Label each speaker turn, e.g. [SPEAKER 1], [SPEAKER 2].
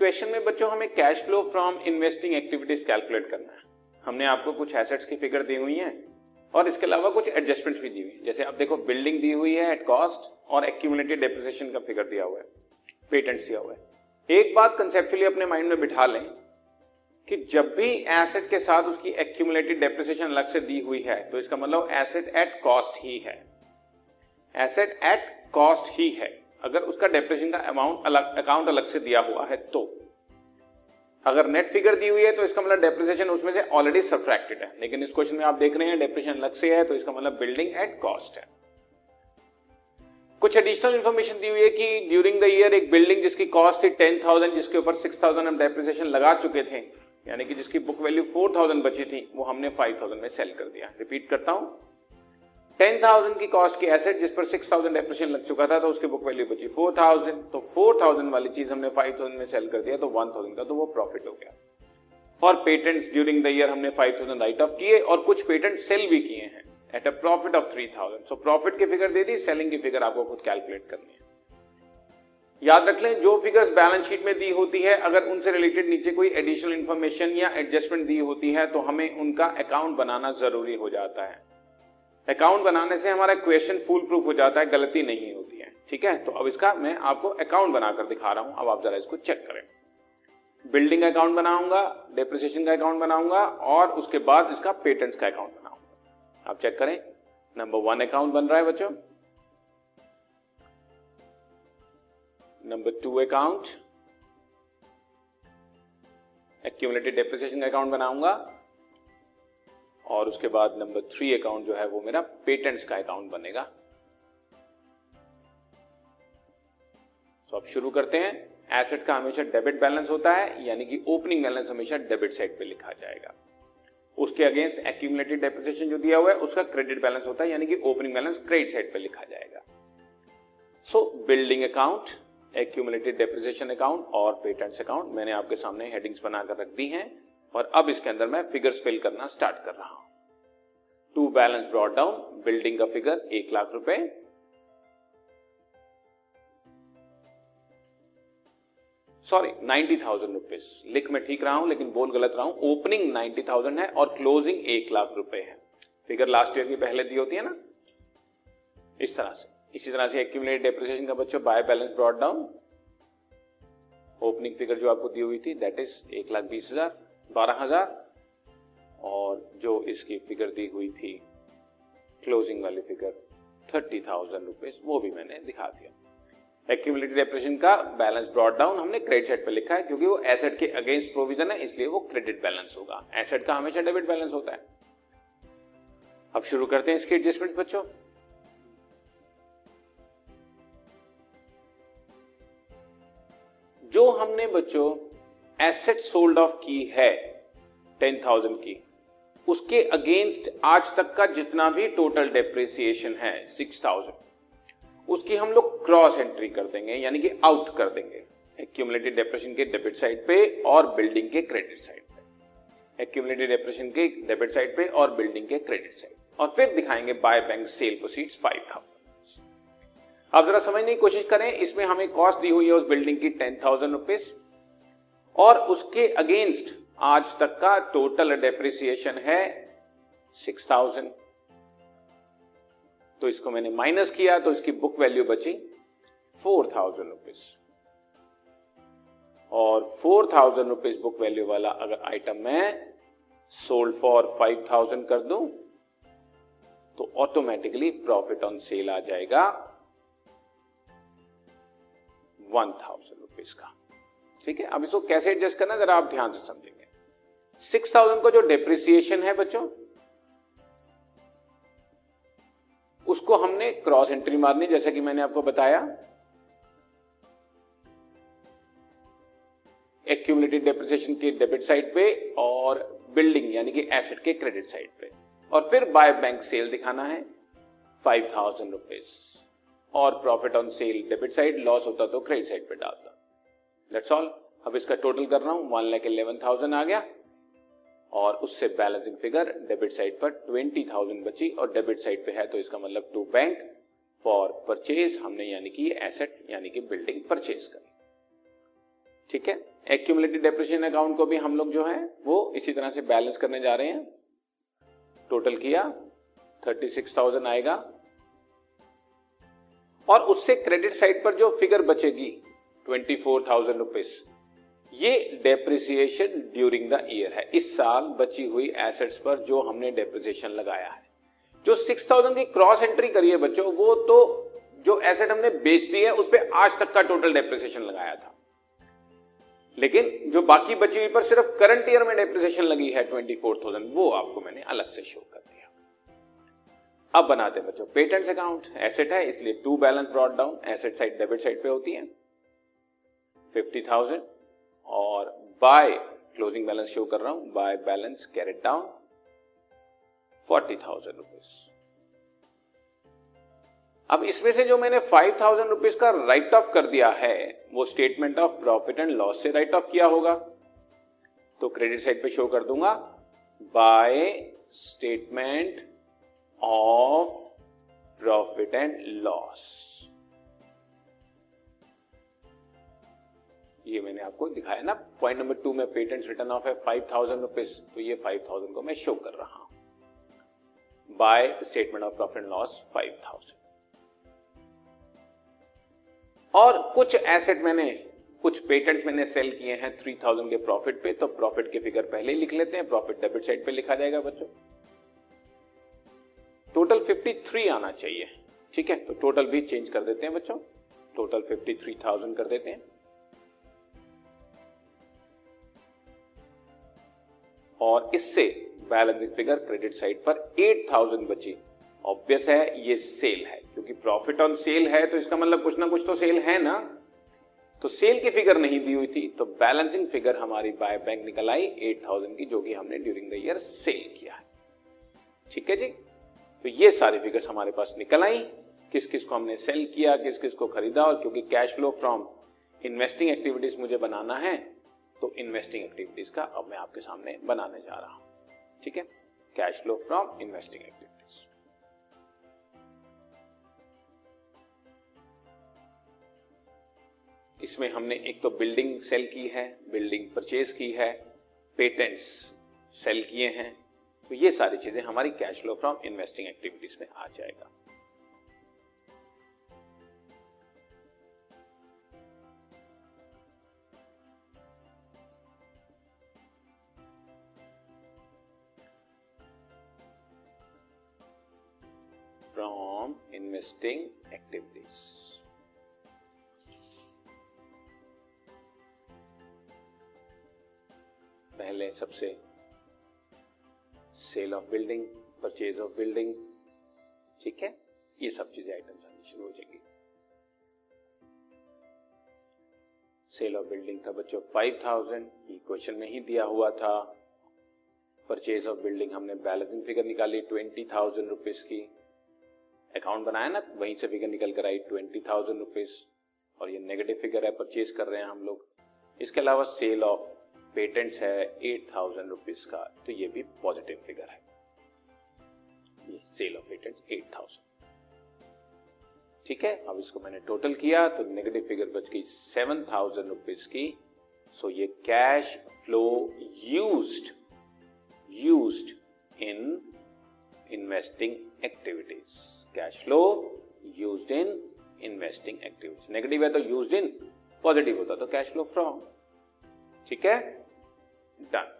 [SPEAKER 1] Question में बच्चों, हमें cash flow from investing activities calculate करना है। हमने आपको कुछ एसेट्स की फिगर दी हुई है और इसके अलावा कुछ एडजस्टमेंट्स भी दी हुई है। जैसे आप देखो बिल्डिंग दी हुई है एट कॉस्ट और एक्यूमुलेटेड डेप्रिसिएशन का फिगर दिया हुआ है पेटेंट दिया हुआ है। एक बात कंसेप्चुअली अपने माइंड में बिठा लें कि जब भी एसेट के साथ उसकी एक्यूमुलेटेड डेप्रिसिएशन अलग से दी हुई है तो इसका मतलब एसेट एट कॉस्ट ही है। एसेट एट कॉस्ट ही है। अगर उसका डेप्रिसिएशन का अमाउंट अलग अकाउंट अलग से दिया हुआ है तो। अगर नेट फिगर दी हुई है तो इसका मतलब डेप्रिसिएशन उसमें से ऑलरेडी सब्ट्रैक्टेड है। लेकिन इस क्वेश्चन में आप देख रहे हैं डेप्रिसिएशन अलग से है तो इसका मतलब बिल्डिंग एट कॉस्ट है। कुछ एडिशनल इंफॉर्मेशन दी हुई है कि ड्यूरिंग द ईयर एक बिल्डिंग जिसकी कॉस्ट थी टेन थाउज़ेंड जिसके ऊपर सिक्स थाउज़ेंड हम डेप्रिसिएशन लगा चुके थे, यानी कि जिसकी बुक वैल्यू फोर थाउज़ेंड बची थी, वो हमने फाइव थाउज़ेंड में सेल कर दिया। रिपीट करता हूँ। टेन थाउज़ेंड की कॉस्ट की एसेट जिस पर सिक्स थाउज़ेंड डेप्रिसिएशन लग चुका था तो उसकी बुक वैल्यू बची फोर थाउज़ेंड तो फोर थाउज़ेंड वाली चीज़ हमने फाइव थाउज़ेंड में सेल कर दिया तो वन थाउज़ेंड का तो वो प्रॉफिट हो गया। और पेटेंट्स ड्यूरिंग द ईयर हमने फाइव थाउज़ेंड राइट ऑफ़ किए और कुछ पेटेंट सेल भी किए हैं at a profit of three thousand so profit की फिगर दे दी सेलिंग की फिगर आपको खुद कैलकुलेट करनी है। याद रख लें, जो फिगर्स बैलेंस शीट में दी होती है, अगर उनसे रिलेटेड नीचे कोई एडिशनल इन्फॉर्मेशन या एडजस्टमेंट दी होती है तो हमें उनका अकाउंट बनाना ज़रूरी हो जाता है। अकाउंट बनाने से हमारा क्वेश्चन फुल प्रूफ हो जाता है, गलती नहीं होती है। ठीक है? तो अब इसका मैं आपको अकाउंट बनाकर दिखा रहा हूँ। अब आप जरा इसको चेक करें। बिल्डिंग अकाउंट बनाऊँगा डेप्रिसिएशन का अकाउंट बनाऊँगा और उसके बाद इसका पेटेंट्स का अकाउंट बनाऊँगा। आप चेक करें। नंबर वन अकाउंट बन रहा है बच्चों। Number two account accumulated depreciation का अकाउंट बनाऊँगा। और उसके बाद नंबर थ्री अकाउंट जो है वो मेरा पेटेंट्स का अकाउंट बनेगा। तो अब शुरू करते हैं। एसेट का हमेशा डेबिट बैलेंस होता है, यानी कि ओपनिंग बैलेंस हमेशा डेबिट साइड पे लिखा जाएगा। उसके अगेंस्ट एक्यूमुलेटेड डेप्रिसिएशन जो दिया हुआ है, उसका क्रेडिट बैलेंस होता है, यानी कि ओपनिंग बैलेंस क्रेडिट साइड पे लिखा जाएगा। So building account accumulated depreciation account और पेटेंट्स अकाउंट मैंने आपके सामने हेडिंग्स बनाकर रख दी हैं और अब इसके अंदर मैं फिगर्स फिल करना स्टार्ट कर रहा हूँ। To balance brought down, building का फिगर, एक लाख रुपए। सॉरी नाइन्टी थाउज़ेंड रुपीज़ लिख में ठीक रहा हूँ, लेकिन बोल गलत रहा हूँ। ओपनिंग नाइन्टी थाउज़ेंड है और क्लोजिंग एक लाख रुपए है। फिगर लास्ट ईयर की पहले दी होती है ना? इस तरह से। इसी तरह से एक्यूमुलेटेड डेप्रिसिएशन का बच्चों by balance brought down opening figure जो आपको दी हुई थी दैट इज़ एक लाख बीस हज़ार, बारह हज़ार। और जो इसकी फिगर दी हुई थी क्लोजिंग वाली फिगर थर्टी थाउज़ेंड रुपीज़ वो भी मैंने दिखा दिया। डेप्रेशन का बैलेंस ब्रॉड डाउन हमने क्रेडिट साइड पर लिखा है, क्योंकि वो एसेट के अगेंस्ट प्रोविज़न है, इसलिए वो क्रेडिट बैलेंस होगा। एसेट का हमेशा डेबिट बैलेंस होता है। अब शुरू करते हैं इसके एडजस्टमेंट बच्चों। जो हमने, बच्चों एसेट सोल्ड ऑफ़ की है टेन थाउज़ेंड की उसके अगेंस्ट आज तक का जितना भी टोटल डेप्रिसिएशन है सिक्स थाउज़ेंड उसकी हम लोग क्रॉस एंट्री कर देंगे, यानी कि आउट कर देंगे। एक्यूमुलेटेड डेप्रेशन के डेबिट साइड पे और बिल्डिंग के क्रेडिट साइड पे। एक्यूमुलेटेड डेप्रेशन के डेबिट साइड पे और बिल्डिंग के क्रेडिट साइड और फिर दिखाएँगे by bank sale proceeds five thousand अब जरा समझने की कोशिश करें, इसमें हमें कॉस्ट दी हुई है उस बिल्डिंग की टेन थाउज़ेंड रुपीज़ और उसके अगेंस्ट आज तक का टोटल डेप्रिसिएशन है सिक्स थाउज़ेंड तो इसको मैंने माइनस किया तो इसकी बुक वैल्यू बची फोर थाउज़ेंड रुपीज़ और four thousand rupees book value वाला अगर आइटम मैं सोल्ड फॉर फाइव थाउज़ेंड कर दूँ तो ऑटोमेटिकली प्रॉफिट ऑन सेल आ जाएगा वन थाउज़ेंड रुपीज़ का। ठीक है? अब इसको कैसे एडजस्ट करना जरा आप ध्यान से समझेंगे। सिक्स थाउज़ेंड का जो डेप्रिसिएशन है बच्चों, उसको हमने क्रॉस एंट्री मारनी, जैसा कि मैंने आपको बताया। एक्यूमुलेटेड डेप्रिसिएशन के डेबिट साइड पे और बिल्डिंग यानी कि एसेट के क्रेडिट साइड पे। और फिर बाय बैंक सेल दिखाना है फाइव थाउज़ेंड रुपीज़ और profit on sale debit side loss होता तो क्रेडिट साइड पे डालता दैट्स ऑल अब इसका टोटल कर रहा हूँ वन लैख इलेवन थाउज़ेंड आ गया। और उससे बैलेंसिंग फिगर डेबिट साइड पर ट्वेंटी थाउज़ेंड बची और डेबिट साइड पे है तो इसका मतलब टू बैंक फॉर परचेज हमने यानी कि एसेट यानी कि बिल्डिंग परचेज करी। ठीक है? एक्यूमुलेटेड डेप्रिसिएशन अकाउंट को भी हम लोग जो है, वो इसी तरह से बैलेंस करने जा रहे हैं। टोटल किया थर्टी सिक्स थाउज़ेंड आएगा। और उससे क्रेडिट साइड पर जो फिगर बचेगी ट्वेंटी फोर थाउज़ेंड रुपीज़ ये डेप्रिसिएशन ड्यूरिंग द ईयर है। इस साल बची हुई एसेट्स पर जो हमने डेप्रिसिएशन लगाया है। जो सिक्स थाउज़ेंड की क्रॉस एंट्री करी है बच्चों, वो तो जो एसेट हमने बेच दी है, उस पर आज तक का टोटल डेप्रिसिएशन लगाया था। लेकिन जो बाकी बची हुई पर सिर्फ़ करंट ईयर में डेप्रिसिएशन लगी है ट्वेंटी फोर थाउज़ेंड वो आपको मैंने अलग से शो कर दिया। अब बनाते बच्चों पेटेंट्स अकाउंट एसेट है, इसलिए to balance brought down asset side debit side पे होती है। फिफ्टी थाउज़ेंड और बाय क्लोजिंग बैलेंस शो कर रहा हूँ by balance carried down forty thousand rupees अब इसमें से जो मैंने फाइव थाउज़ेंड रुपीज़ का राइट ऑफ़ कर दिया है, वो statement of profit and loss से राइट ऑफ़ किया होगा। तो क्रेडिट साइड पे शो कर दूँगा by statement of profit and loss ये मैंने आपको दिखाया। ना पॉइंट नंबर टू में पेटेंट रिटर्न ऑफ़ है फाइव थाउज़ेंड रुपीज़ तो ये फाइव थाउज़ेंड को मैं शो कर रहा हूँ। By statement of profit loss five thousand और कुछ एसेट मैंने, कुछ पेटेंट्स मैंने सेल किए हैं थ्री थाउज़ेंड के प्रॉफिट पे। तो प्रॉफिट के फिगर पहले ही लिख लेते हैं। प्रॉफिट डेबिट साइड पे लिखा जाएगा बच्चों। टोटल फिफ्टी थ्री आना चाहिए। ठीक है? तो टोटल भी चेंज कर देते हैं बच्चों। टोटल फिफ्टी थ्री थाउज़ेंड कर देते हैं। और इससे बैलेंसिंग फिगर क्रेडिट साइड पर 8000 बची। ऑब्वियस है, ये सेल है, क्योंकि प्रॉफिट ऑन सेल है तो इसका मतलब कुछ ना कुछ तो सेल है ना। तो सेल की फिगर नहीं दी हुई थी तो बैलेंसिंग फिगर हमारी बाय बैंक निकल आई 8000 की, जो कि हमने ड्यूरिंग द ईयर सेल किया है। ठीक है जी? तो ये सारी फिगर्स हमारे पास निकल आई। किस किस को हमने सेल किया, किस किस को खरीदा, और क्योंकि cash flow from investing activities मुझे बनाना है तो इन्वेस्टिंग एक्टिविटीज़ का अब मैं आपके सामने बनाने जा रहा हूँ। ठीक है? Cash flow from investing activities इसमें हमने एक तो बिल्डिंग सेल की है बिल्डिंग परचेज की है पेटेंट्स सेल किए हैं। तो ये सारी चीज़ें हमारी cash flow from investing activities में आ जाएगा। From investing activities. पहले सबसे sale of building purchase of building ठीक है? ये सब चीज़ें आइटम्स आनी शुरू हो जाएँगी। सेल ऑफ़ बिल्डिंग था बच्चों फाइव थाउज़ेंड ये क्वेश्चन में ही दिया हुआ था। परचेज ऑफ़ बिल्डिंग हमने बैलेंसिंग फिगर निकाली ट्वेंटी थाउज़ेंड रुपीज़ की। अकाउंट बनाया ना, वहीं से फिगर निकल कर आई ट्वेंटी थाउज़ेंड रुपीज़ और ये नेगेटिव फिगर है परचेज कर रहे हैं हम लोग। इसके अलावा सेल ऑफ़ पेटेंट्स है एट थाउज़ेंड रुपीज़ का तो ये भी पॉजिटिव फिगर है। ये sale of patents eight thousand ठीक है, अब इसको मैंने टोटल किया तो नेगेटिव फिगर बच गई सेवन थाउज़ेंड रुपीज़ की। सो ये cash flow used used investing activities cash flow use in investing activities negative है तो यूज़ इन पॉजिटिव होता तो कैश फ्लो फ्रॉम ठीक है? Done